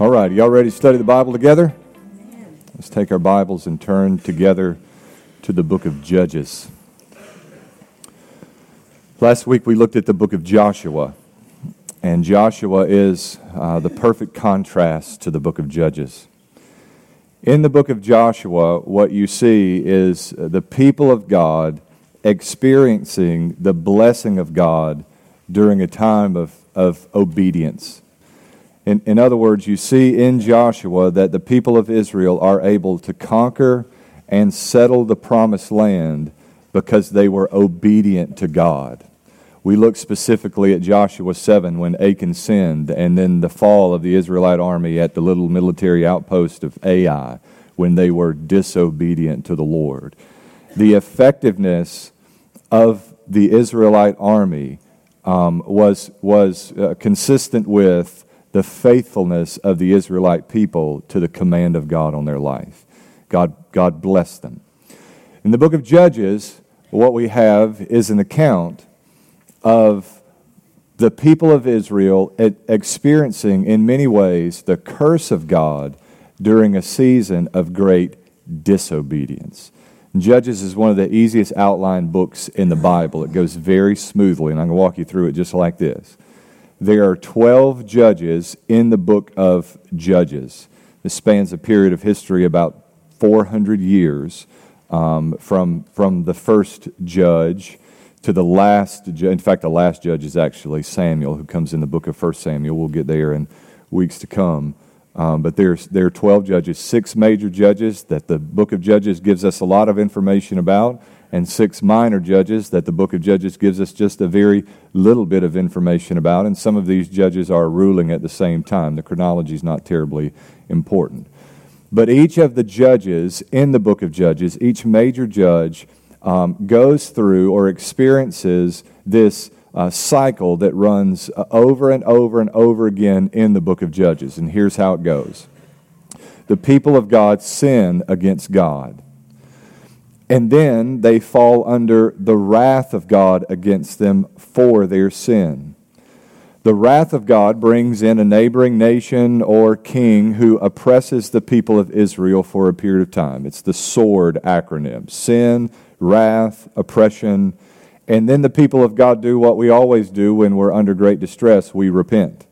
All right, y'all ready to study the Bible together? Let's take our Bibles and turn together to the book of Judges. Last week we looked at the book of Joshua, and Joshua is uh, the perfect contrast to the book of Judges. In the book of Joshua, what you see is the people of God experiencing the blessing of God during a time of, of obedience. In, in other words, you see in Joshua that the people of Israel are able to conquer and settle the promised land because they were obedient to God. We look specifically at Joshua 7 when Achan sinned, and then the fall of the Israelite army at the little military outpost of Ai when they were disobedient to the Lord. The effectiveness of the Israelite army um, was, was uh, consistent with the faithfulness of the Israelite people to the command of God on their life. God, God blessed them. In the book of Judges, what we have is an account of the people of Israel experiencing, in many ways, the curse of God during a season of great disobedience. Judges is one of the easiest outline books in the Bible. It goes very smoothly, and I'm going to walk you through it just like this. There are 12 judges in the book of Judges. This spans a period of history about 400 years um, from, from the first judge to the last In fact, the last judge is actually Samuel, who comes in the book of 1 Samuel. We'll get there in weeks to come. Um, but there's, there are 12 judges, six major judges that the book of Judges gives us a lot of information about and six minor judges that the book of Judges gives us just a very little bit of information about. And some of these judges are ruling at the same time. The chronology is not terribly important. But each of the judges in the book of Judges, each major judge, um, goes through or experiences this uh, cycle that runs uh, over and over and over again in the book of Judges. And here's how it goes the people of God sin against God and then they fall under the wrath of God against them for their sin. The wrath of God brings in a neighboring nation or king who oppresses the people of Israel for a period of time. It's the SWORD acronym sin, wrath, oppression. And then the people of God do what we always do when we're under great distress we repent.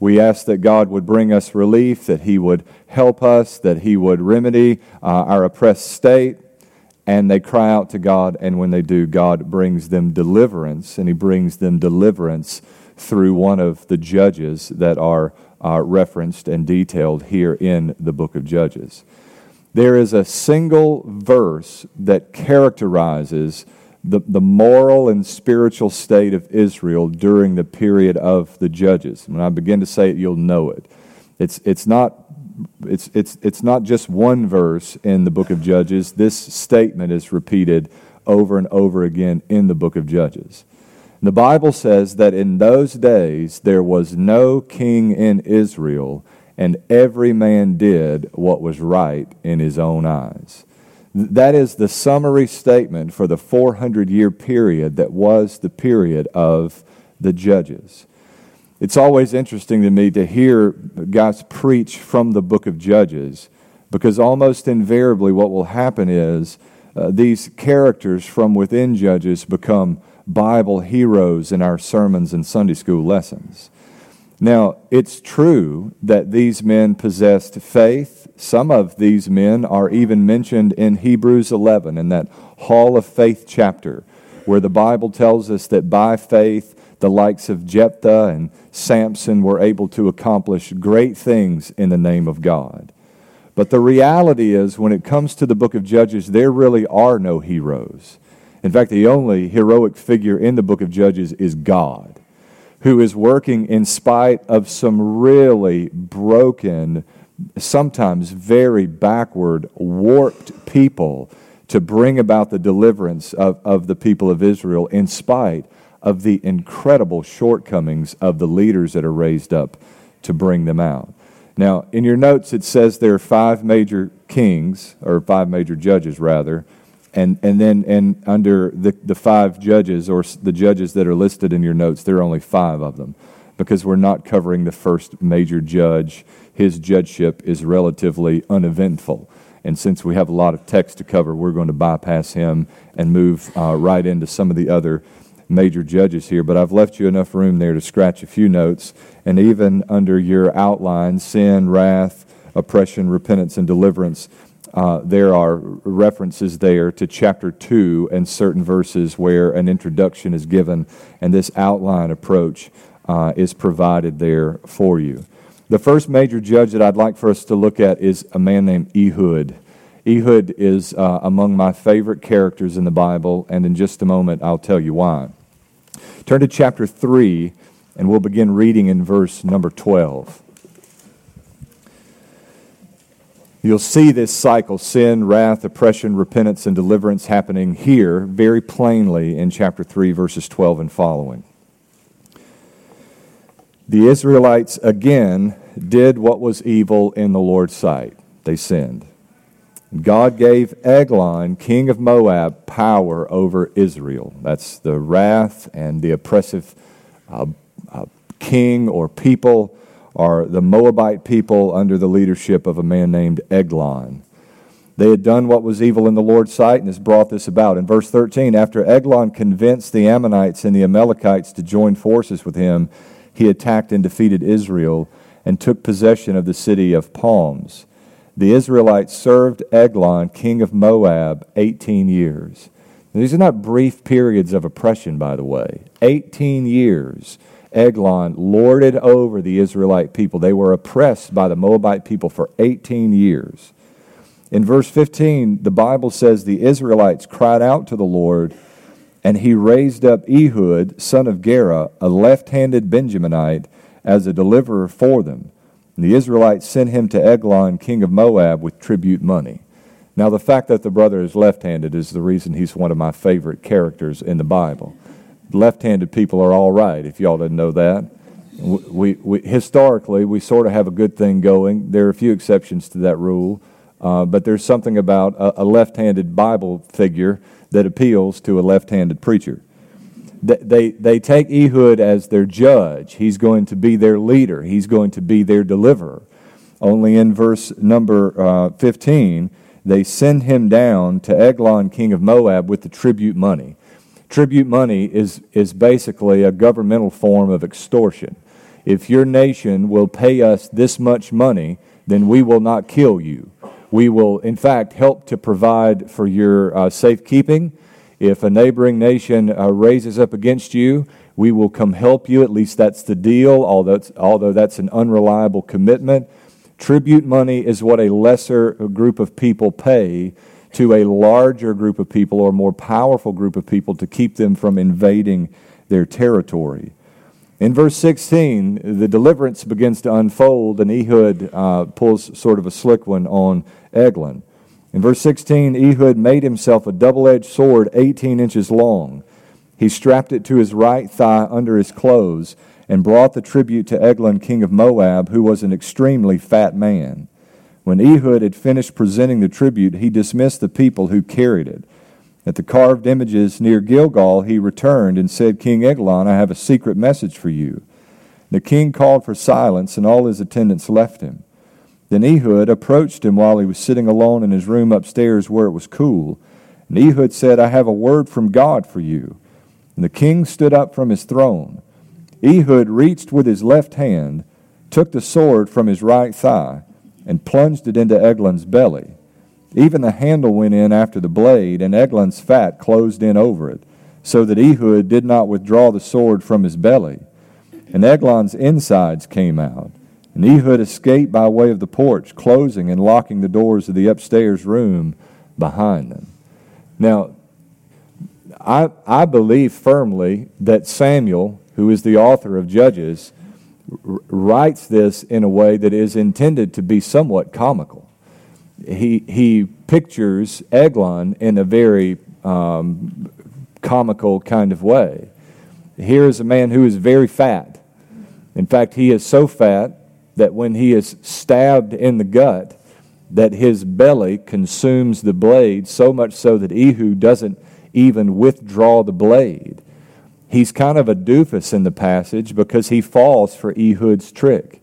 We ask that God would bring us relief, that He would help us, that He would remedy uh, our oppressed state and they cry out to God, and when they do, God brings them deliverance, and He brings them deliverance through one of the judges that are uh, referenced and detailed here in the book of Judges. There is a single verse that characterizes the, the moral and spiritual state of Israel during the period of the Judges. When I begin to say it, you'll know it. It's, it's not it's, it's, it's not just one verse in the book of Judges. This statement is repeated over and over again in the book of Judges. The Bible says that in those days there was no king in Israel, and every man did what was right in his own eyes. That is the summary statement for the 400 year period that was the period of the Judges. It's always interesting to me to hear guys preach from the book of Judges because almost invariably what will happen is uh, these characters from within Judges become Bible heroes in our sermons and Sunday school lessons. Now, it's true that these men possessed faith. Some of these men are even mentioned in Hebrews 11 in that Hall of Faith chapter, where the Bible tells us that by faith the likes of Jephthah and Samson were able to accomplish great things in the name of God. But the reality is, when it comes to the book of Judges, there really are no heroes. In fact, the only heroic figure in the book of Judges is God, who is working in spite of some really broken, sometimes very backward, warped people to bring about the deliverance of, of the people of Israel in spite of the incredible shortcomings of the leaders that are raised up to bring them out. Now, in your notes, it says there are five major kings, or five major judges, rather, and, and then and under the, the five judges, or the judges that are listed in your notes, there are only five of them. because we're not covering the first major judge. His judgeship is relatively uneventful. And since we have a lot of text to cover, we're going to bypass him and move uh, right into some of the other major judges here. But I've left you enough room there to scratch a few notes. And even under your outline, sin, wrath, oppression, repentance, and deliverance, uh, there are references there to chapter 2 and certain verses where an introduction is given, and this outline approach uh, is provided there for you. The first major judge that I'd like for us to look at is a man named Ehud. Ehud is uh, among my favorite characters in the Bible, and in just a moment I'll tell you why. Turn to chapter 3, and we'll begin reading in verse number 12. You'll see this cycle sin, wrath, oppression, repentance, and deliverance happening here very plainly in chapter 3, verses 12 and following. The Israelites again did what was evil in the Lord's sight. They sinned. God gave Eglon, king of Moab, power over Israel. That's the wrath and the oppressive uh, uh, king or people are the Moabite people under the leadership of a man named Eglon. They had done what was evil in the Lord's sight and has brought this about. In verse 13, after Eglon convinced the Ammonites and the Amalekites to join forces with him, he attacked and defeated Israel and took possession of the city of Palms. The Israelites served Eglon, king of Moab, 18 years. These are not brief periods of oppression, by the way. 18 years Eglon lorded over the Israelite people. They were oppressed by the Moabite people for 18 years. In verse 15, the Bible says the Israelites cried out to the Lord, and he raised up Ehud, son of Gera, a left handed Benjaminite, as a deliverer for them. And the Israelites sent him to Eglon, king of Moab, with tribute money. Now, the fact that the brother is left handed is the reason he's one of my favorite characters in the Bible left-handed people are all right. If y'all didn't know that, we, we historically we sort of have a good thing going. There are a few exceptions to that rule, uh, but there's something about a, a, left-handed Bible figure that appeals to a left-handed preacher. They, they, they take Ehud as their judge. He's going to be their leader. He's going to be their deliverer. Only in verse number uh, 15, they send him down to Eglon, king of Moab, with the tribute money. Tribute money is, is basically a governmental form of extortion. If your nation will pay us this much money, then we will not kill you. We will, in fact, help to provide for your uh, safekeeping. If a neighboring nation uh, raises up against you, we will come help you. At least that's the deal, although, although that's an unreliable commitment. Tribute money is what a lesser group of people pay to a larger group of people or a more powerful group of people to keep them from invading their territory. In verse 16, the deliverance begins to unfold, and Ehud uh, pulls sort of a slick one on Eglon. In verse 16, Ehud made himself a double edged sword 18 inches long. He strapped it to his right thigh under his clothes and brought the tribute to Eglon, king of Moab, who was an extremely fat man. When Ehud had finished presenting the tribute, he dismissed the people who carried it. At the carved images near Gilgal, he returned and said, King Eglon, I have a secret message for you. The king called for silence, and all his attendants left him. Then Ehud approached him while he was sitting alone in his room upstairs where it was cool. And Ehud said, I have a word from God for you. And the king stood up from his throne. Ehud reached with his left hand, took the sword from his right thigh, and plunged it into Eglon's belly. Even the handle went in after the blade, and Eglon's fat closed in over it, so that Ehud did not withdraw the sword from his belly. And Eglon's insides came out. And Ehud escaped by way of the porch, closing and locking the doors of the upstairs room behind them. Now, I, I believe firmly that Samuel, who is the author of Judges, writes this in a way that is intended to be somewhat comical. He, he pictures Eglon in a very um, comical kind of way. Here is a man who is very fat. In fact, he is so fat that when he is stabbed in the gut, that his belly consumes the blade so much so that Ehud doesn't even withdraw the blade. He's kind of a doofus in the passage because he falls for Ehud's trick.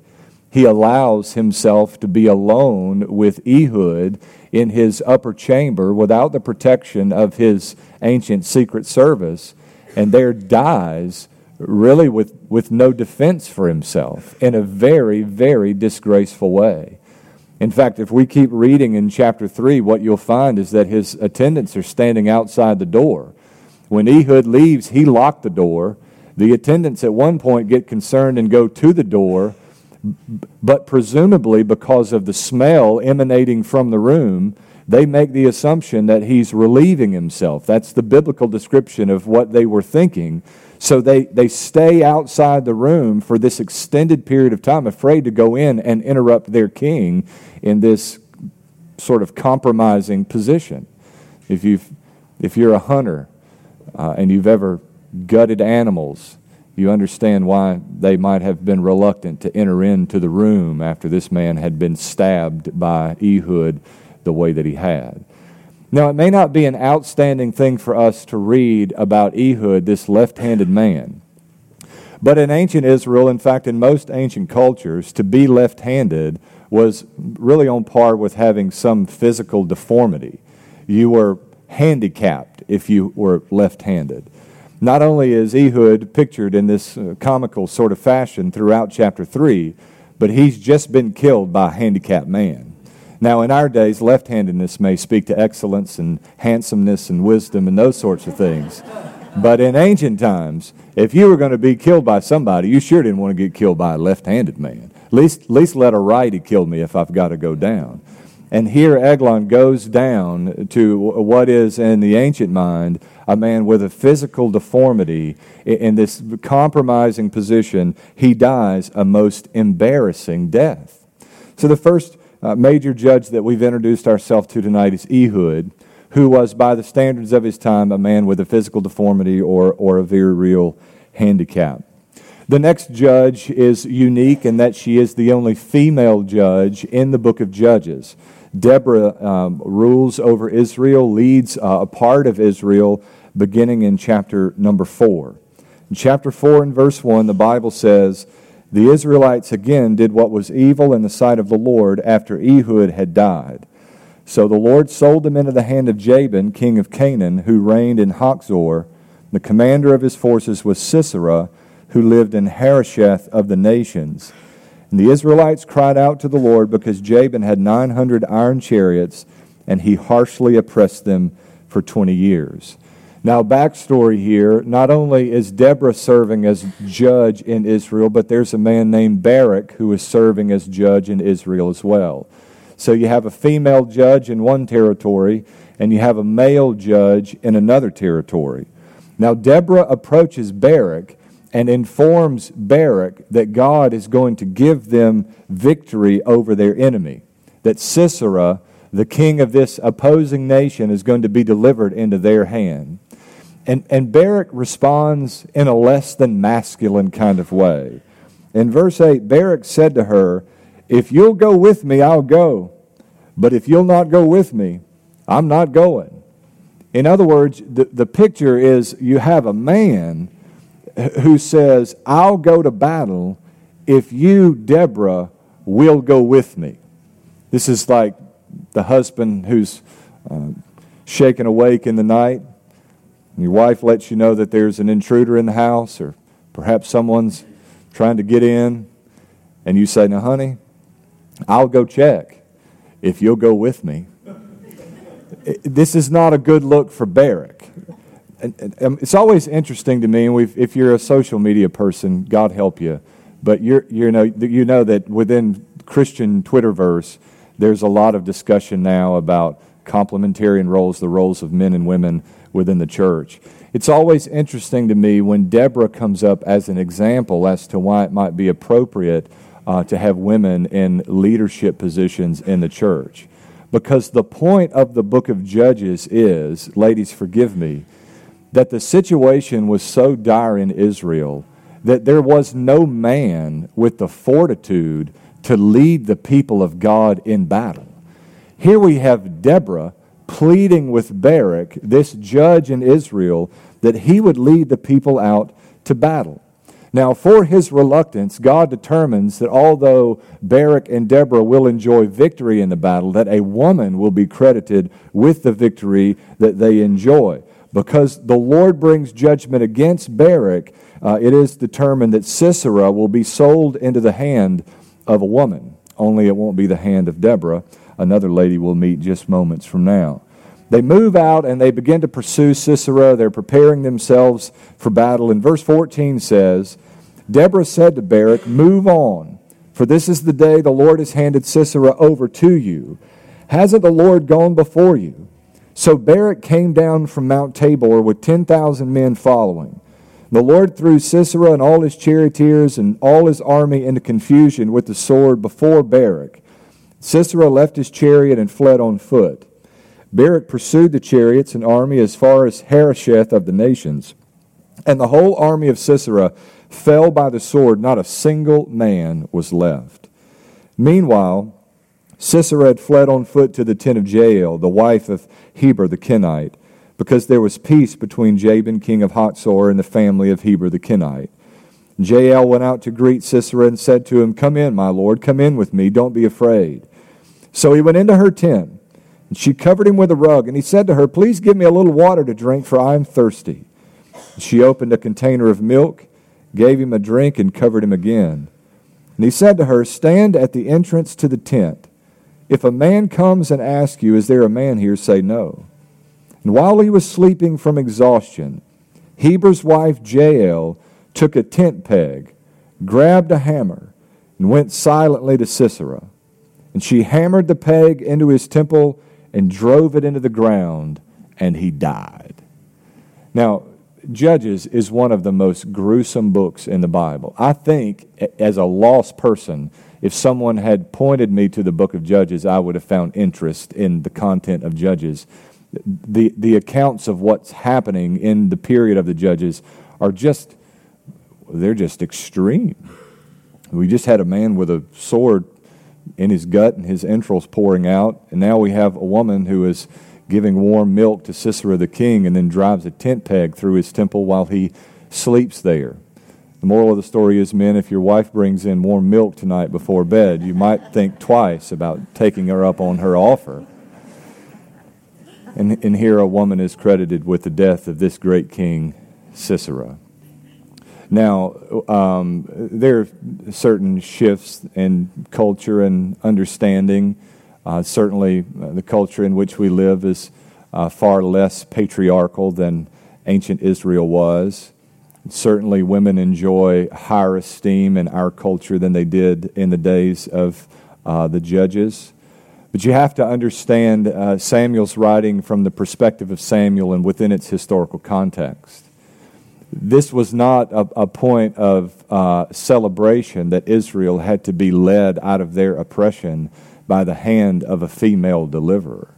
He allows himself to be alone with Ehud in his upper chamber without the protection of his ancient secret service, and there dies really with, with no defense for himself in a very, very disgraceful way. In fact, if we keep reading in chapter 3, what you'll find is that his attendants are standing outside the door. When Ehud leaves, he locked the door. The attendants at one point get concerned and go to the door, but presumably because of the smell emanating from the room, they make the assumption that he's relieving himself. That's the biblical description of what they were thinking. So they, they stay outside the room for this extended period of time, afraid to go in and interrupt their king in this sort of compromising position. If, you've, if you're a hunter uh, and you've ever gutted animals, you understand why they might have been reluctant to enter into the room after this man had been stabbed by Ehud the way that he had. Now, it may not be an outstanding thing for us to read about Ehud, this left handed man. But in ancient Israel, in fact, in most ancient cultures, to be left handed was really on par with having some physical deformity. You were handicapped if you were left handed. Not only is Ehud pictured in this uh, comical sort of fashion throughout chapter 3, but he's just been killed by a handicapped man. Now, in our days, left handedness may speak to excellence and handsomeness and wisdom and those sorts of things. But in ancient times, if you were going to be killed by somebody, you sure didn't want to get killed by a left handed man. Least, least let a righty kill me if I've got to go down. And here Eglon goes down to what is, in the ancient mind, a man with a physical deformity in this compromising position. He dies a most embarrassing death. So the first uh, major judge that we've introduced ourselves to tonight is Ehud, who was, by the standards of his time, a man with a physical deformity or, or a very real handicap. The next judge is unique in that she is the only female judge in the book of Judges. Deborah um, rules over Israel, leads uh, a part of Israel beginning in chapter number 4. In chapter 4 and verse 1, the Bible says, the Israelites again did what was evil in the sight of the Lord after Ehud had died. So the Lord sold them into the hand of Jabin, king of Canaan, who reigned in Hatzor. The commander of his forces was Sisera, who lived in Harosheth of the nations. And the Israelites cried out to the Lord because Jabin had 900 iron chariots, and he harshly oppressed them for 20 years. Now, backstory here not only is Deborah serving as judge in Israel, but there's a man named Barak who is serving as judge in Israel as well. So you have a female judge in one territory, and you have a male judge in another territory. Now, Deborah approaches Barak and informs Barak that God is going to give them victory over their enemy, that Sisera, the king of this opposing nation, is going to be delivered into their hand. And, and Barak responds in a less than masculine kind of way. In verse 8, Barak said to her, If you'll go with me, I'll go. But if you'll not go with me, I'm not going. In other words, the, the picture is you have a man who says, I'll go to battle if you, Deborah, will go with me. This is like the husband who's uh, shaken awake in the night your wife lets you know that there's an intruder in the house, or perhaps someone's trying to get in, and you say, Now, honey, I'll go check if you'll go with me. this is not a good look for Barak. Um, it's always interesting to me, and if you're a social media person, God help you, but you're, you know, you know that within Christian Twitterverse, there's a lot of discussion now about complementarian roles, the roles of men and women within the church. It's always interesting to me when Deborah comes up as an example as to why it might be appropriate uh, to have women in leadership positions in the church. Because the point of the book of Judges is, ladies, forgive me, that the situation was so dire in Israel that there was no man with the fortitude to lead the people of God in battle. Here we have Deborah pleading with Barak, this judge in Israel, that he would lead the people out to battle. Now, for his reluctance, God determines that although Barak and Deborah will enjoy victory in the battle, that a woman will be credited with the victory that they enjoy. Because the Lord brings judgment against Barak, uh, it is determined that Sisera will be sold into the hand of a woman. Only it won't be the hand of Deborah. Another lady we'll meet just moments from now. They move out and they begin to pursue Sisera. They're preparing themselves for battle. And verse 14 says, Deborah said to Barak, Move on, for this is the day the Lord has handed Sisera over to you. Hasn't the Lord gone before you? So Barak came down from Mount Tabor with 10,000 men following. The Lord threw Sisera and all his charioteers and all his army into confusion with the sword before Barak. Sisera left his chariot and fled on foot. Barak pursued the chariots and army as far as Harosheth of the nations. And the whole army of Sisera fell by the sword, not a single man was left. Meanwhile, Sisera had fled on foot to the tent of Jael, the wife of Heber the Kenite, because there was peace between Jabin, king of Hatzor, and the family of Heber the Kenite. Jael went out to greet Sisera and said to him, Come in, my lord, come in with me, don't be afraid. So he went into her tent, and she covered him with a rug, and he said to her, Please give me a little water to drink, for I am thirsty. She opened a container of milk gave him a drink, and covered him again. And he said to her, Stand at the entrance to the tent. If a man comes and asks you, Is there a man here? say no. And while he was sleeping from exhaustion, Heber's wife Jael took a tent peg, grabbed a hammer, and went silently to Sisera. And she hammered the peg into his temple and drove it into the ground, and he died. Now, Judges is one of the most gruesome books in the Bible. I think, as a lost person, if someone had pointed me to the book of Judges, I would have found interest in the content of Judges. The, the accounts of what's happening in the period of the Judges are just, they're just extreme. We just had a man with a sword in his gut and his entrails pouring out, and now we have a woman who is giving warm milk to Sisera the king, and then drives a tent peg through his temple while he sleeps there. The moral of the story is, men, if your wife brings in warm milk tonight before bed, you might think twice about taking her up on her offer. And, and here a woman is credited with the death of this great king, Sisera. Now, um, there are certain shifts in culture and understanding uh, certainly, uh, the culture in which we live is uh, far less patriarchal than ancient Israel was. Certainly, women enjoy higher esteem in our culture than they did in the days of uh, the judges. But you have to understand uh, Samuel's writing from the perspective of Samuel and within its historical context. This was not a, a point of uh, celebration that Israel had to be led out of their oppression by the hand of a female deliverer.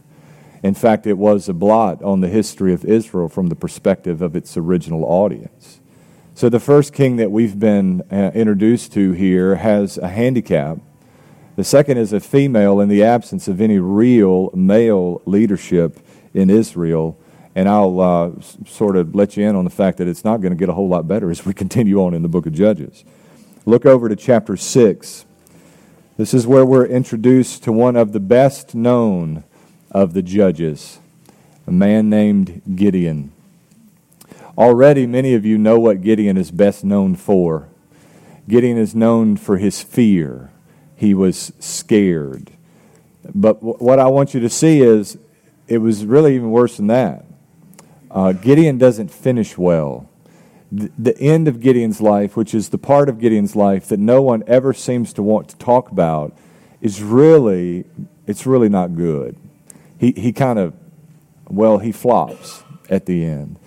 In fact, it was a blot on the history of Israel from the perspective of its original audience. So, the first king that we've been uh, introduced to here has a handicap. The second is a female in the absence of any real male leadership in Israel. And I'll uh, sort of let you in on the fact that it's not going to get a whole lot better as we continue on in the book of Judges. Look over to chapter 6 this is where we're introduced to one of the best known of the judges, a man named Gideon. Already, many of you know what Gideon is best known for. Gideon is known for his fear. He was scared. But what I want you to see is it was really even worse than that. Uh, Gideon doesn't finish well the end of Gideon's life, which is the part of Gideon's life that no one ever seems to want to talk about, is really, it's really not good. He, he kind of, well, he flops at the end.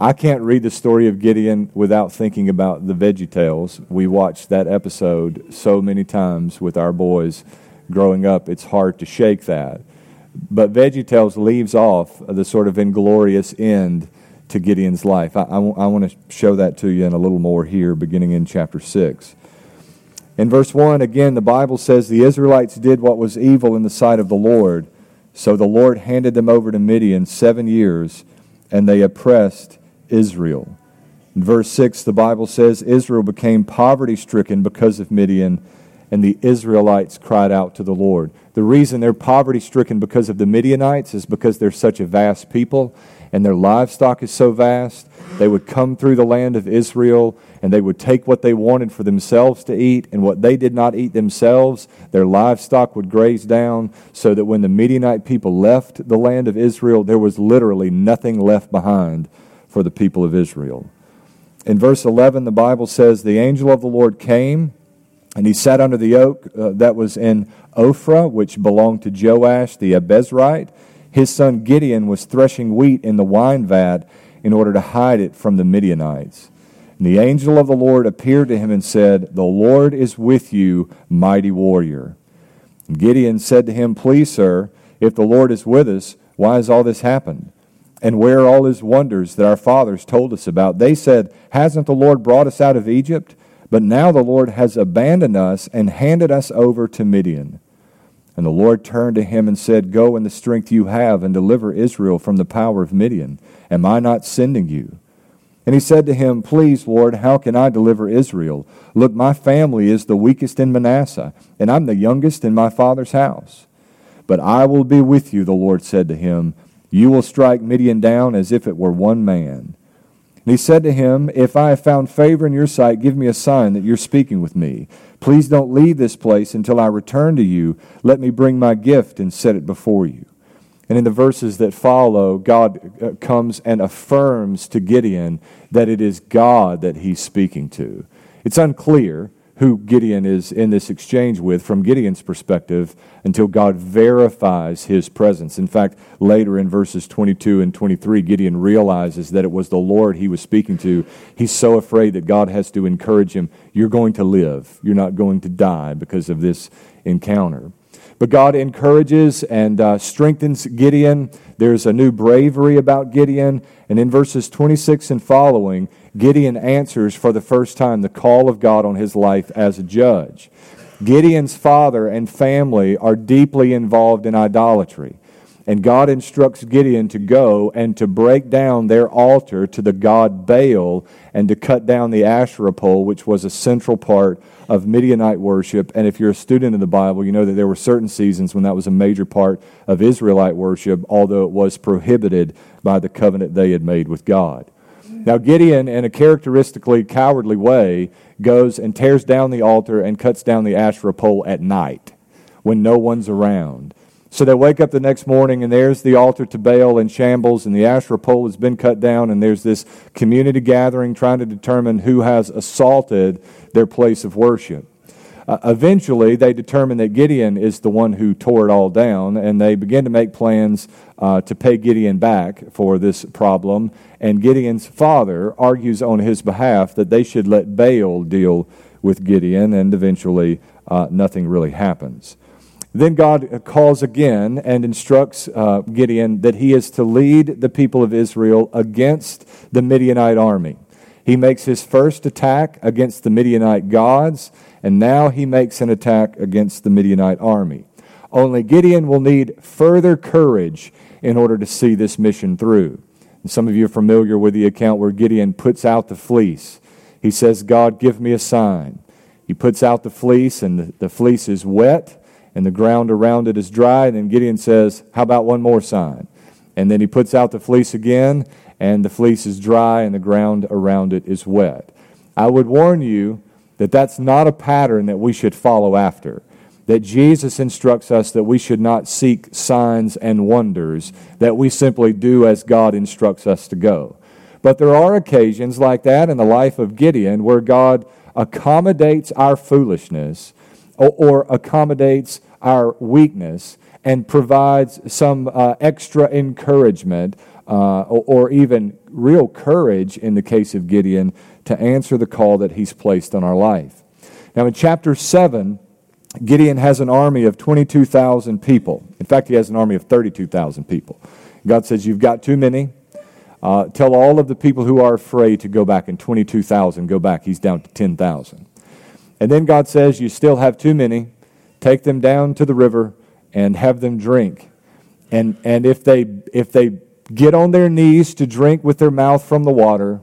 I can't read the story of Gideon without thinking about the Veggie Tales. We watched that episode so many times with our boys growing up, it's hard to shake that. But Veggie Tales leaves off the sort of inglorious end to Gideon's life. I, want to show that to you in a little more here, beginning in chapter 6. In verse 1, again, the Bible says the Israelites did what was evil in the sight of the Lord, So the Lord handed them over to Midian seven years, and they oppressed Israel. In verse 6, the Bible says Israel became poverty stricken because of Midian, and the Israelites cried out to the Lord. The reason they're poverty stricken because of the Midianites is because they're such a vast people and their livestock is so vast. They would come through the land of Israel and they would take what they wanted for themselves to eat and what they did not eat themselves, their livestock would graze down, so that when the Midianite people left the land of Israel, there was literally nothing left behind for the people of Israel. In verse 11, the Bible says, The angel of the Lord came, and he sat under the oak uh, that was in Ophrah, which belonged to Joash the Abiezrite. His son Gideon was threshing wheat in the wine vat in order to hide it from the Midianites. And the angel of the Lord appeared to him and said, The Lord is with you, mighty warrior. And Gideon said to him, Please, sir, if the Lord is with us, why has all this happened? And where are all his wonders that our fathers told us about? They said, Hasn't the Lord brought us out of Egypt? But now the Lord has abandoned us and handed us over to Midian. And the Lord turned to him and said, Go in the strength you have and deliver Israel from the power of Midian. Am I not sending you? And he said to him, Please, Lord, how can I deliver Israel? Look, my family is the weakest in Manasseh, and I'm the youngest in my father's house. But I will be with you, the Lord said to him. You will strike Midian down as if it were one man. And he said to him, If I have found favor in your sight, give me a sign that you're speaking with me. Please don't leave this place until I return to you. Let me bring my gift and set it before you. And in the verses that follow, God uh, comes and affirms to Gideon that it is God that he's speaking to. It's unclear who Gideon is in this exchange with from Gideon's perspective until God verifies his presence. In fact, later in verses 22 and 23, Gideon realizes that it was the Lord he was speaking to. He's so afraid that God has to encourage him You're going to live, you're not going to die because of this encounter. But God encourages and uh, strengthens Gideon. There's a new bravery about Gideon. And in verses 26 and following, Gideon answers for the first time the call of God on his life as a judge. Gideon's father and family are deeply involved in idolatry. And God instructs Gideon to go and to break down their altar to the god Baal and to cut down the Asherah pole, which was a central part of Midianite worship. And if you're a student of the Bible, you know that there were certain seasons when that was a major part of Israelite worship, although it was prohibited by the covenant they had made with God. Now, Gideon, in a characteristically cowardly way, goes and tears down the altar and cuts down the Asherah pole at night when no one's around. So they wake up the next morning, and there's the altar to Baal in shambles, and the Asherah pole has been cut down, and there's this community gathering trying to determine who has assaulted their place of worship. Uh, eventually, they determine that Gideon is the one who tore it all down, and they begin to make plans uh, to pay Gideon back for this problem. And Gideon's father argues on his behalf that they should let Baal deal with Gideon, and eventually, uh, nothing really happens. Then God calls again and instructs uh, Gideon that he is to lead the people of Israel against the Midianite army. He makes his first attack against the Midianite gods, and now he makes an attack against the Midianite army. Only Gideon will need further courage in order to see this mission through. And some of you are familiar with the account where Gideon puts out the fleece. He says, God, give me a sign. He puts out the fleece, and the fleece is wet and the ground around it is dry. And then Gideon says, How about one more sign? And then he puts out the fleece again, and the fleece is dry, and the ground around it is wet. I would warn you that that's not a pattern that we should follow after. That Jesus instructs us that we should not seek signs and wonders, that we simply do as God instructs us to go. But there are occasions like that in the life of Gideon where God accommodates our foolishness or, accommodates our weakness and provides some uh, extra encouragement uh, or, or, even real courage in the case of Gideon to answer the call that he's placed on our life. Now, in chapter 7, Gideon has an army of 22,000 people. In fact, he has an army of 32,000 people. God says, You've got too many. Uh, tell all of the people who are afraid to go back, and 22,000 go back. He's down to 10,000. And then God says, You still have too many. Take them down to the river and have them drink. And, and if, they, if they get on their knees to drink with their mouth from the water,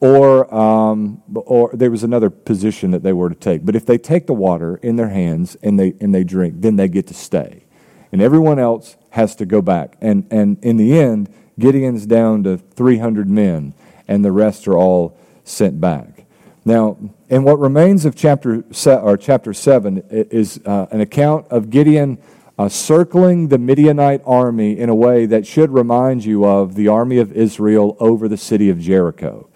or, um, or there was another position that they were to take. But if they take the water in their hands and they, and they drink, then they get to stay. And everyone else has to go back. And, and in the end, Gideon's down to 300 men, and the rest are all sent back. Now, in what remains of chapter, se- or chapter 7 is uh, an account of Gideon uh, circling the Midianite army in a way that should remind you of the army of Israel over the city of Jericho.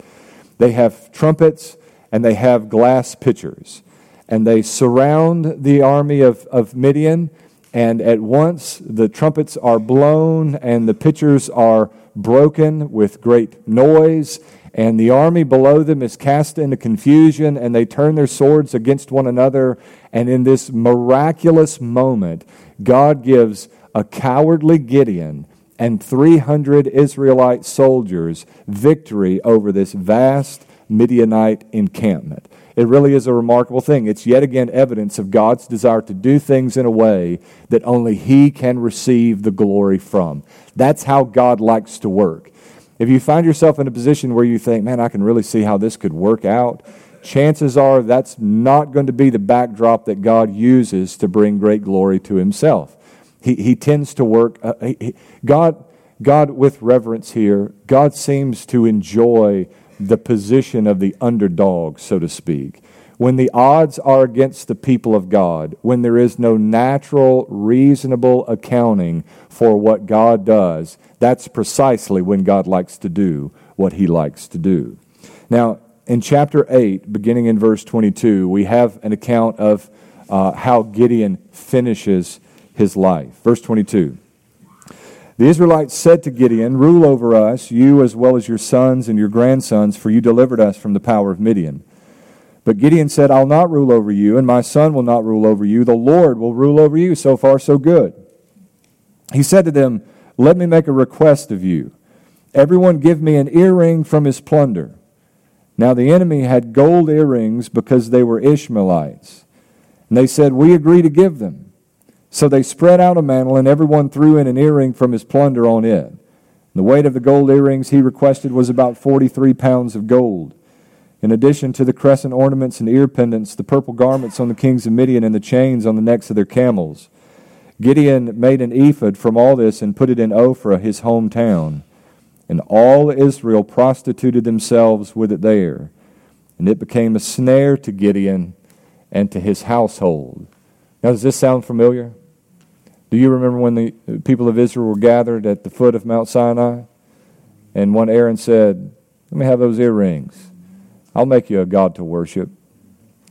They have trumpets and they have glass pitchers. And they surround the army of, of Midian, and at once the trumpets are blown and the pitchers are broken with great noise. And the army below them is cast into confusion, and they turn their swords against one another. And in this miraculous moment, God gives a cowardly Gideon and 300 Israelite soldiers victory over this vast Midianite encampment. It really is a remarkable thing. It's yet again evidence of God's desire to do things in a way that only He can receive the glory from. That's how God likes to work. If you find yourself in a position where you think, man, I can really see how this could work out, chances are that's not going to be the backdrop that God uses to bring great glory to Himself. He, he tends to work. Uh, he, God, God, with reverence here, God seems to enjoy the position of the underdog, so to speak. When the odds are against the people of God, when there is no natural, reasonable accounting for what God does, that's precisely when God likes to do what he likes to do. Now, in chapter 8, beginning in verse 22, we have an account of uh, how Gideon finishes his life. Verse 22. The Israelites said to Gideon, Rule over us, you as well as your sons and your grandsons, for you delivered us from the power of Midian. But Gideon said, I'll not rule over you, and my son will not rule over you. The Lord will rule over you. So far, so good. He said to them, Let me make a request of you. Everyone give me an earring from his plunder. Now the enemy had gold earrings because they were Ishmaelites. And they said, We agree to give them. So they spread out a mantle, and everyone threw in an earring from his plunder on it. The weight of the gold earrings he requested was about 43 pounds of gold. In addition to the crescent ornaments and ear pendants, the purple garments on the kings of Midian, and the chains on the necks of their camels. Gideon made an ephod from all this and put it in Ophrah, his hometown. And all Israel prostituted themselves with it there. And it became a snare to Gideon and to his household. Now, does this sound familiar? Do you remember when the people of Israel were gathered at the foot of Mount Sinai? And one Aaron said, Let me have those earrings. I'll make you a God to worship.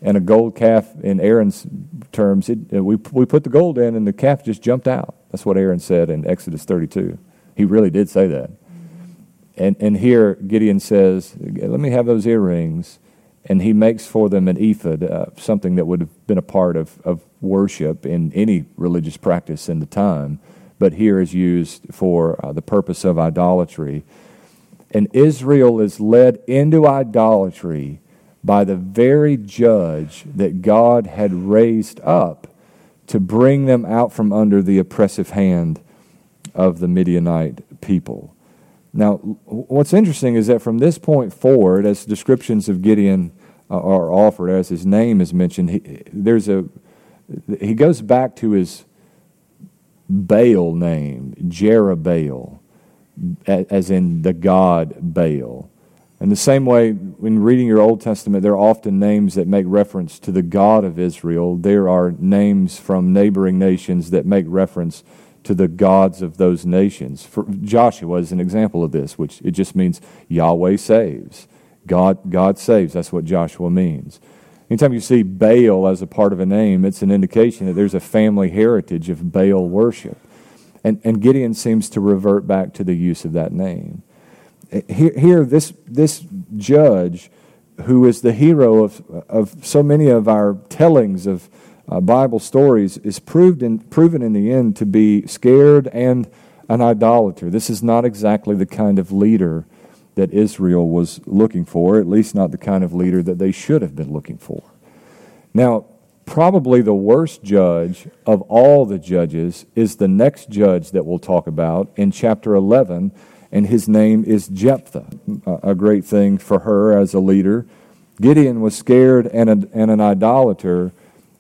And a gold calf, in Aaron's terms, it, uh, we, we put the gold in and the calf just jumped out. That's what Aaron said in Exodus 32. He really did say that. And, and here Gideon says, Let me have those earrings and he makes for them an ephod, uh, something that would have been a part of, of worship in any religious practice in the time, but here is used for uh, the purpose of idolatry. And Israel is led into idolatry by the very judge that God had raised up to bring them out from under the oppressive hand of the Midianite people. Now, what's interesting is that from this point forward, as descriptions of Gideon uh, are offered, as his name is mentioned, he, there's a he goes back to his Baal name, Jerubbaal, as in the god Baal. In the same way, when reading your Old Testament, there are often names that make reference to the God of Israel. There are names from neighboring nations that make reference to the gods of those nations. For Joshua is an example of this, which it just means Yahweh saves. God, God saves. That's what Joshua means. Anytime you see Baal as a part of a name, it's an indication that there's a family heritage of Baal worship. And, and Gideon seems to revert back to the use of that name. Here, here this, this judge, who is the hero of, of so many of our tellings of uh, Bible stories is proved in, proven in the end to be scared and an idolater. This is not exactly the kind of leader that Israel was looking for, at least not the kind of leader that they should have been looking for. Now, probably the worst judge of all the judges is the next judge that we'll talk about in chapter 11, and his name is Jephthah. A great thing for her as a leader. Gideon was scared and, a, and an idolater.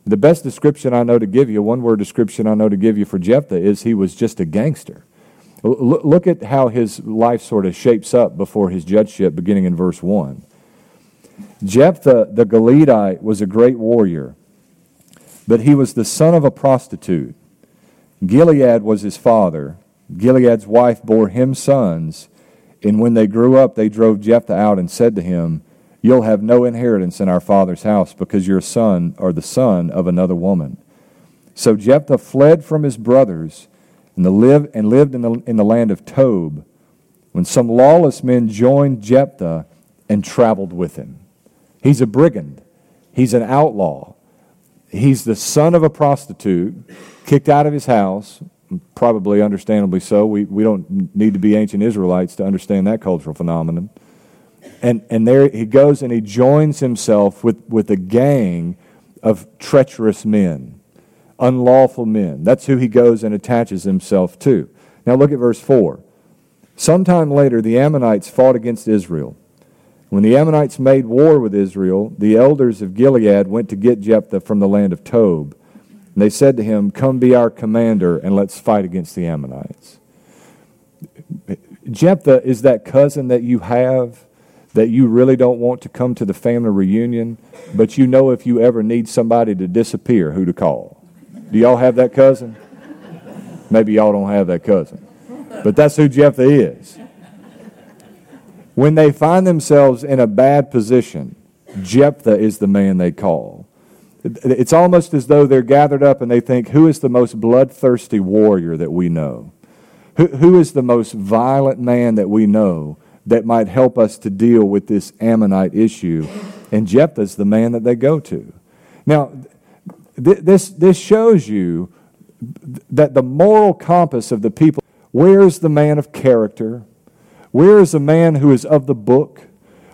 The best description I know to give you, one word description I know to give you for Jephthah, is he was just a gangster. Look at how his life sort of shapes up before his judgeship, beginning in verse 1. Jephthah the Gileadite was a great warrior but he was the son of a prostitute. Gilead was his father. Gilead's wife bore him sons. And when they grew up, they drove Jephthah out and said to him, You'll have no inheritance in our father's house because you're a son or the son of another woman. So Jephthah fled from his brothers and, live, and lived in the, in the land of Tob when some lawless men joined Jephthah and traveled with him. He's a brigand, he's an outlaw. He's the son of a prostitute, kicked out of his house, probably understandably so. We, we don't need to be ancient Israelites to understand that cultural phenomenon. And, and there he goes and he joins himself with, with a gang of treacherous men, unlawful men. That's who he goes and attaches himself to. Now look at verse 4. Sometime later, the Ammonites fought against Israel. When the Ammonites made war with Israel, the elders of Gilead went to get Jephthah from the land of Tob. And they said to him, Come be our commander and let's fight against the Ammonites. Jephthah is that cousin that you have that you really don't want to come to the family reunion, but you know if you ever need somebody to disappear, who to call. Do y'all have that cousin? Maybe y'all don't have that cousin. But that's who Jephthah is. When they find themselves in a bad position, Jephthah is the man they call. It's almost as though they're gathered up and they think, who is the most bloodthirsty warrior that we know? Who, who is the most violent man that we know that might help us to deal with this Ammonite issue? And Jephthah's the man that they go to. Now, th- this, this shows you that the moral compass of the people, where's the man of character? Where is a man who is of the book?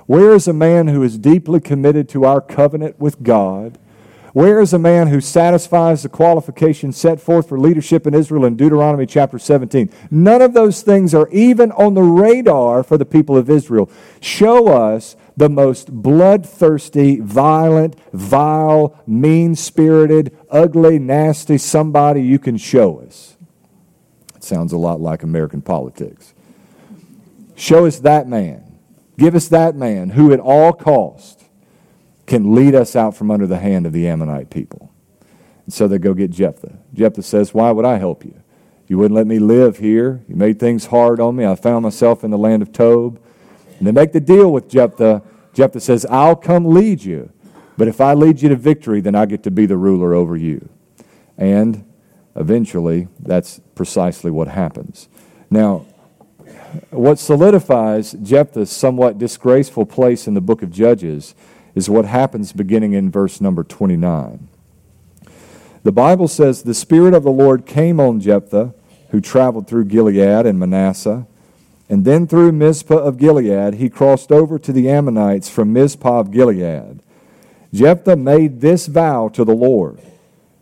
Where is a man who is deeply committed to our covenant with God? Where is a man who satisfies the qualifications set forth for leadership in Israel in Deuteronomy chapter 17? None of those things are even on the radar for the people of Israel. Show us the most bloodthirsty, violent, vile, mean spirited, ugly, nasty somebody you can show us. It sounds a lot like American politics. Show us that man. Give us that man who, at all cost, can lead us out from under the hand of the Ammonite people. And so they go get Jephthah. Jephthah says, Why would I help you? You wouldn't let me live here. You made things hard on me. I found myself in the land of Tob. And they make the deal with Jephthah. Jephthah says, I'll come lead you. But if I lead you to victory, then I get to be the ruler over you. And eventually, that's precisely what happens. Now, what solidifies Jephthah's somewhat disgraceful place in the book of Judges is what happens beginning in verse number 29. The Bible says, The Spirit of the Lord came on Jephthah, who traveled through Gilead and Manasseh, and then through Mizpah of Gilead he crossed over to the Ammonites from Mizpah of Gilead. Jephthah made this vow to the Lord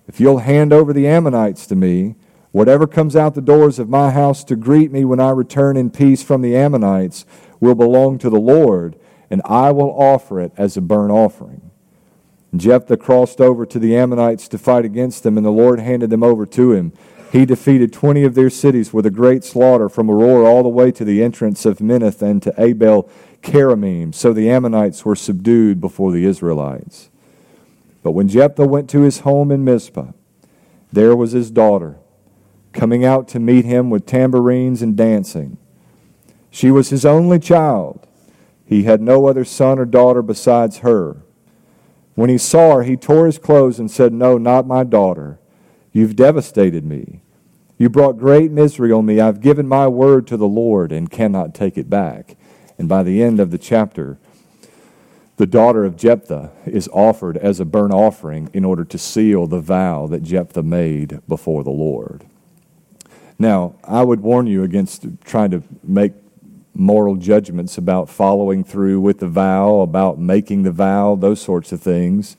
If you'll hand over the Ammonites to me, Whatever comes out the doors of my house to greet me when I return in peace from the Ammonites will belong to the Lord, and I will offer it as a burnt offering. Jephthah crossed over to the Ammonites to fight against them, and the Lord handed them over to him. He defeated twenty of their cities with a great slaughter from Aroer all the way to the entrance of Minnith and to Abel Keramim. So the Ammonites were subdued before the Israelites. But when Jephthah went to his home in Mizpah, there was his daughter coming out to meet him with tambourines and dancing. She was his only child. He had no other son or daughter besides her. When he saw her, he tore his clothes and said, No, not my daughter. You've devastated me. You brought great misery on me. I've given my word to the Lord and cannot take it back. And by the end of the chapter, the daughter of Jephthah is offered as a burnt offering in order to seal the vow that Jephthah made before the Lord. Now, I would warn you against trying to make moral judgments about following through with the vow, about making the vow, those sorts of things.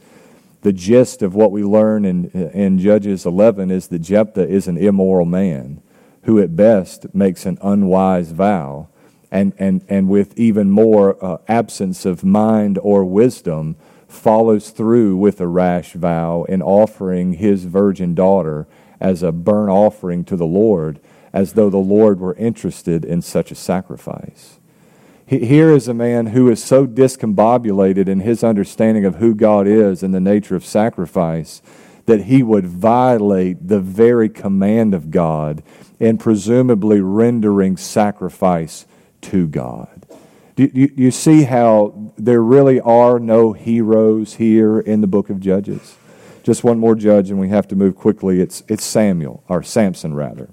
the gist of what we learn in, in Judges 11 is that Jephthah is an immoral man who, at best, makes an unwise vow. And, and, and with even more uh, absence of mind or wisdom, follows through with a rash vow in offering his virgin daughter as a burnt offering to the Lord, as though the Lord were interested in such a sacrifice. Here is a man who is so discombobulated in his understanding of who God is and the nature of sacrifice that he would violate the very command of God in presumably rendering sacrifice to God. Do you, you see how there really are no heroes here in the book of Judges? Just one more judge, and we have to move quickly. It's, it's Samuel, or Samson, rather.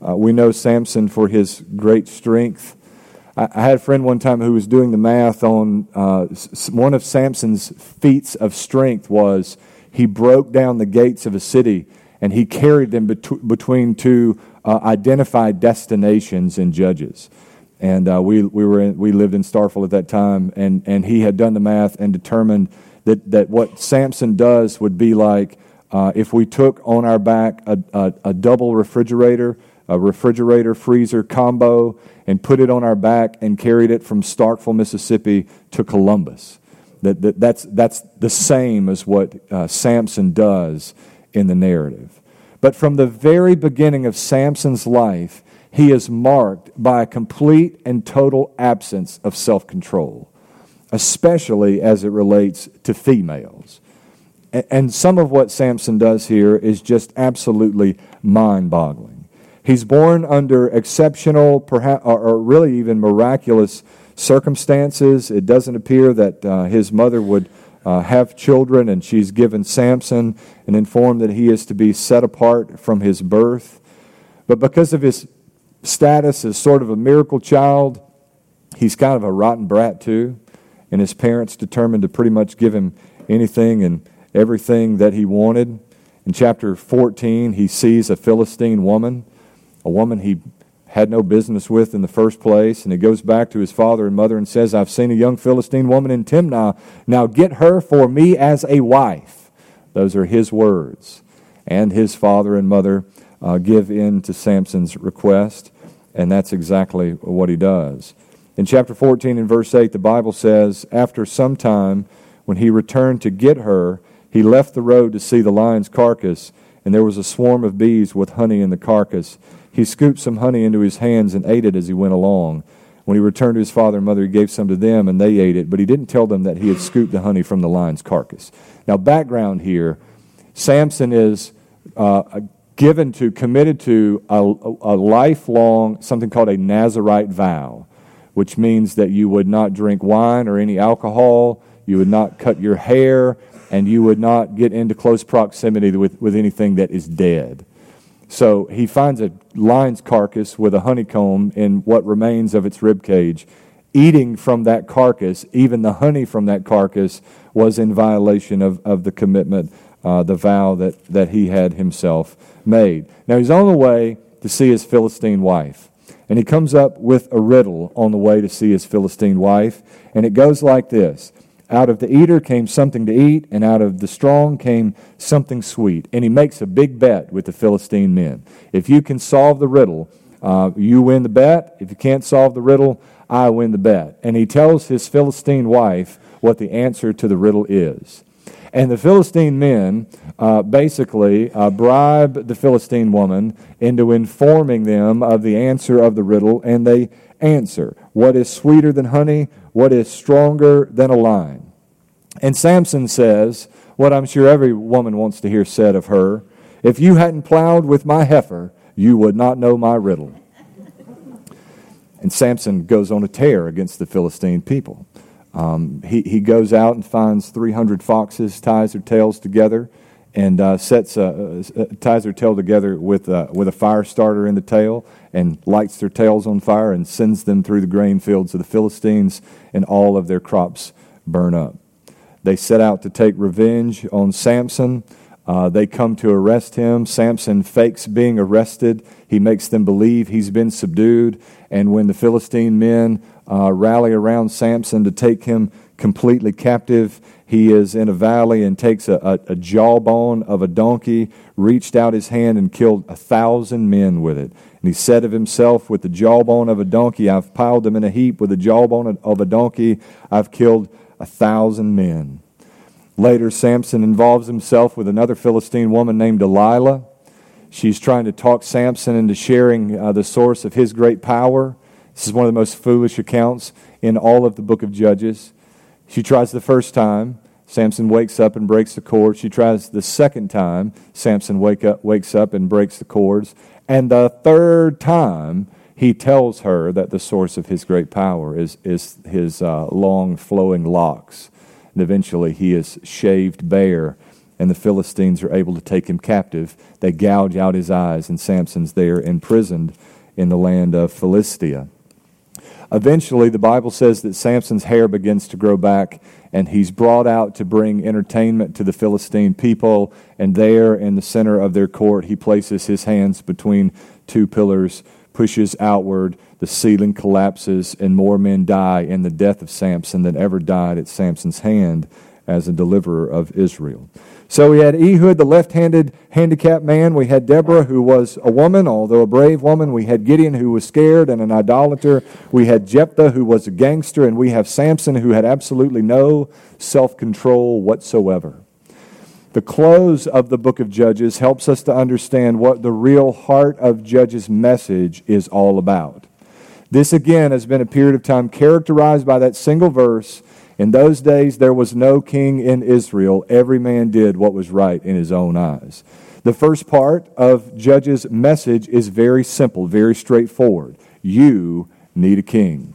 Uh, we know Samson for his great strength I, I had a friend one time who was doing the math on uh, one of Samson's feats of strength was he broke down the gates of a city and he carried them bet- between two uh, identified destinations in Judges. And uh, we, we, were in, we lived in Starkville at that time, and, and he had done the math and determined that, that what Samson does would be like uh, if we took on our back a, a, a double refrigerator, a refrigerator freezer combo, and put it on our back and carried it from Starkville, Mississippi to Columbus. That, that, that's, that's the same as what uh, Samson does in the narrative. But from the very beginning of Samson's life, he is marked by a complete and total absence of self control, especially as it relates to females. And some of what Samson does here is just absolutely mind boggling. He's born under exceptional, perhaps, or really even miraculous circumstances. It doesn't appear that uh, his mother would uh, have children, and she's given Samson and informed that he is to be set apart from his birth. But because of his status as sort of a miracle child, he's kind of a rotten brat too. And his parents determined to pretty much give him anything and everything that he wanted. In chapter 14, he sees a Philistine woman a woman he had no business with in the first place. And he goes back to his father and mother and says, I've seen a young Philistine woman in Timnah. Now get her for me as a wife. Those are his words. And his father and mother uh, give in to Samson's request. And that's exactly what he does. In chapter 14 and verse 8, the Bible says, After some time, when he returned to get her, he left the road to see the lion's carcass, and there was a swarm of bees with honey in the carcass. He scooped some honey into his hands and ate it as he went along. When he returned to his father and mother, he gave some to them, and they ate it, but he didn't tell them that he had scooped the honey from the lion's carcass. Now, background here Samson is uh, given to, committed to a, a lifelong, something called a Nazarite vow, which means that you would not drink wine or any alcohol, you would not cut your hair, and you would not get into close proximity with, with anything that is dead. So he finds a lion's carcass with a honeycomb in what remains of its rib cage. Eating from that carcass, even the honey from that carcass, was in violation of, of the commitment, uh, the vow that, that he had himself made. Now he's on the way to see his Philistine wife. And he comes up with a riddle on the way to see his Philistine wife. And it goes like this out of the eater came something to eat, and out of the strong came something sweet. And he makes a big bet with the Philistine men. If you can solve the riddle, uh, you win the bet. If you can't solve the riddle, I win the bet. And he tells his Philistine wife what the answer to the riddle is. And the Philistine men uh, basically uh, bribe the Philistine woman into informing them of the answer of the riddle, and they answer What is sweeter than honey? What is stronger than a lion? And Samson says, what I'm sure every woman wants to hear said of her If you hadn't plowed with my heifer, you would not know my riddle. and Samson goes on a tear against the Philistine people. Um, he, he goes out and finds 300 foxes, ties their tails together, and uh, sets uh, ties their tail together with, uh, with a fire starter in the tail and lights their tails on fire and sends them through the grain fields of the Philistines, and all of their crops burn up. They set out to take revenge on Samson. Uh, they come to arrest him. Samson fakes being arrested. He makes them believe he's been subdued. And when the Philistine men uh, rally around Samson to take him completely captive, he is in a valley and takes a, a, a jawbone of a donkey, reached out his hand and killed a thousand men with it. And he said of himself, With the jawbone of a donkey, I've piled them in a heap. With the jawbone of a donkey, I've killed a thousand men. Later, Samson involves himself with another Philistine woman named Delilah. She's trying to talk Samson into sharing uh, the source of his great power. This is one of the most foolish accounts in all of the book of Judges. She tries the first time. Samson wakes up and breaks the cord. She tries the second time. Samson wake up, wakes up and breaks the cords. And the third time, he tells her that the source of his great power is, is his uh, long flowing locks. And eventually, he is shaved bare, and the Philistines are able to take him captive. They gouge out his eyes, and Samson's there imprisoned in the land of Philistia. Eventually, the Bible says that Samson's hair begins to grow back, and he's brought out to bring entertainment to the Philistine people. And there, in the center of their court, he places his hands between two pillars, pushes outward, the ceiling collapses, and more men die in the death of Samson than ever died at Samson's hand as a deliverer of Israel. So we had Ehud, the left handed handicapped man. We had Deborah, who was a woman, although a brave woman. We had Gideon, who was scared and an idolater. We had Jephthah, who was a gangster. And we have Samson, who had absolutely no self control whatsoever. The close of the book of Judges helps us to understand what the real heart of Judges' message is all about. This, again, has been a period of time characterized by that single verse in those days, there was no king in Israel. Every man did what was right in his own eyes. The first part of Judges' message is very simple, very straightforward. You need a king.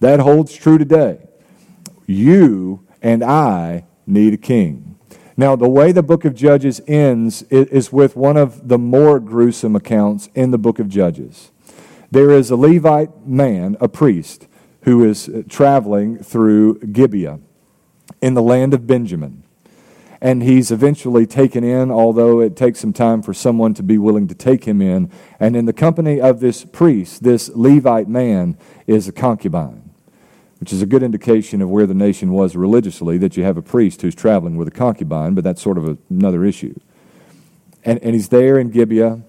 That holds true today. You and I need a king. Now, the way the book of Judges ends is with one of the more gruesome accounts in the book of Judges. There is a Levite man, a priest, who is uh, traveling through Gibeah in the land of Benjamin. And he's eventually taken in, although it takes some time for someone to be willing to take him in. And in the company of this priest, this Levite man is a concubine, which is a good indication of where the nation was religiously, that you have a priest who's traveling with a concubine, but that's sort of another issue. And, and he's there in Gibeah,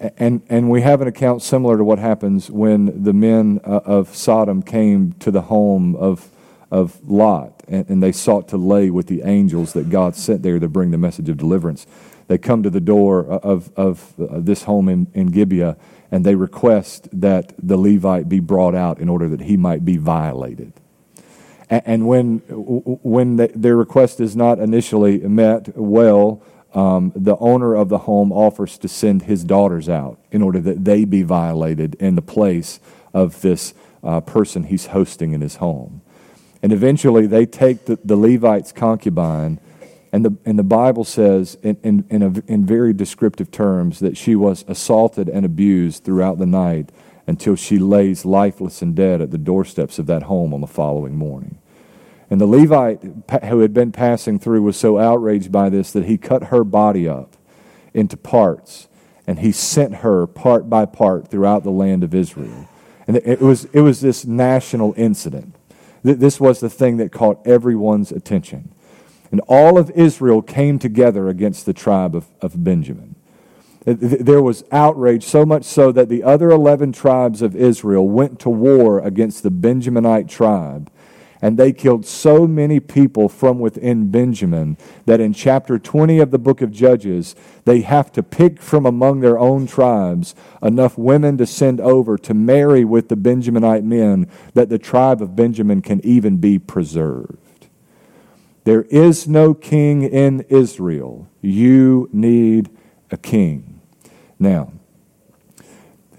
and, and we have an account similar to what happens when the men uh, of Sodom came to the home of, of Lot and, and, they sought to lay with the angels that God sent there to bring the message of deliverance. They come to the door of, of uh, this home in, in Gibeah and they request that the Levite be brought out in order that he might be violated. And, when, when the, their request is not initially met well, um, the owner of the home offers to send his daughters out in order that they be violated in the place of this uh, person he's hosting in his home. And eventually they take the, the Levite's concubine, and the, and the Bible says in, in, in, a, in very descriptive terms that she was assaulted and abused throughout the night until she lays lifeless and dead at the doorsteps of that home on the following morning. And the Levite who had been passing through was so outraged by this that he cut her body up into parts and he sent her part by part throughout the land of Israel. And it was, it was this national incident. This was the thing that caught everyone's attention. And all of Israel came together against the tribe of, of Benjamin. There was outrage, so much so that the other 11 tribes of Israel went to war against the Benjaminite tribe and they killed so many people from within Benjamin that in chapter 20 of the book of Judges, they have to pick from among their own tribes enough women to send over to marry with the Benjaminite men that the tribe of Benjamin can even be preserved. There is no king in Israel. You need a king. Now,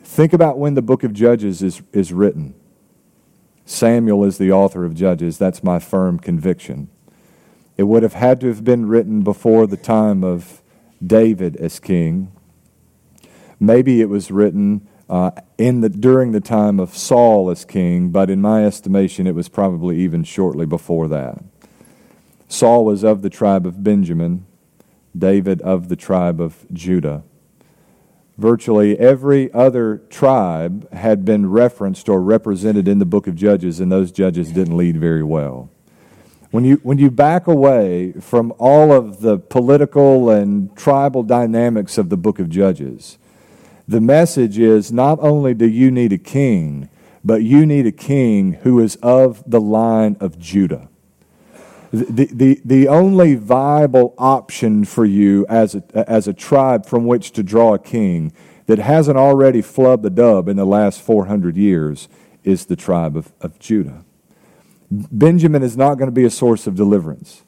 think about when the book of Judges is, is written. Samuel is the author of Judges. That's my firm conviction. It would have had to have been written before the time of David as king. Maybe it was written uh, in the, during the time of Saul as king, but in my estimation, it was probably even shortly before that. Saul was of the tribe of Benjamin. David of the tribe of Judah. Virtually every other tribe had been referenced or represented in the book of Judges, and those judges didn't lead very well. When you, when you back away from all of the political and tribal dynamics of the book of Judges, the message is not only do you need a king, but you need a king who is of the line of Judah. The, the, the only viable option for you as a, as a tribe from which to draw a king that hasn't already flubbed the dub in the last 400 years is the tribe of, of Judah. Benjamin is not going to be a source of deliverance.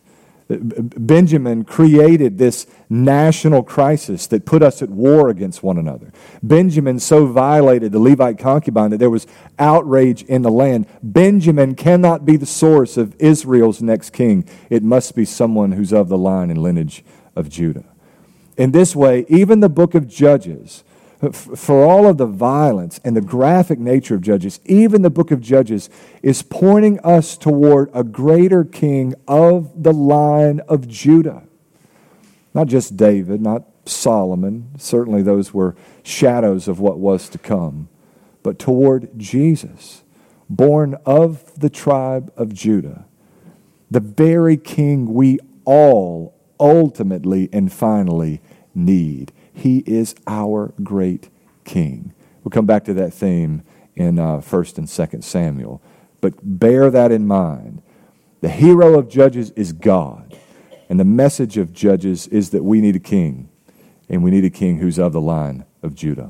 Benjamin created this national crisis that put us at war against one another. Benjamin so violated the Levite concubine that there was outrage in the land. Benjamin cannot be the source of Israel's next king. It must be someone who's of the line and lineage of Judah. In this way, even the book of Judges for all of the violence and the graphic nature of Judges, even the book of Judges is pointing us toward a greater king of the line of Judah. Not just David, not Solomon, certainly those were shadows of what was to come, but toward Jesus, born of the tribe of Judah, the very king we all ultimately and finally need. He is our great King. We'll come back to that theme in uh, 1st and 2nd Samuel. But bear that in mind. The hero of Judges is God. And the message of Judges is that we need a king. And we need a king who's of the line of Judah.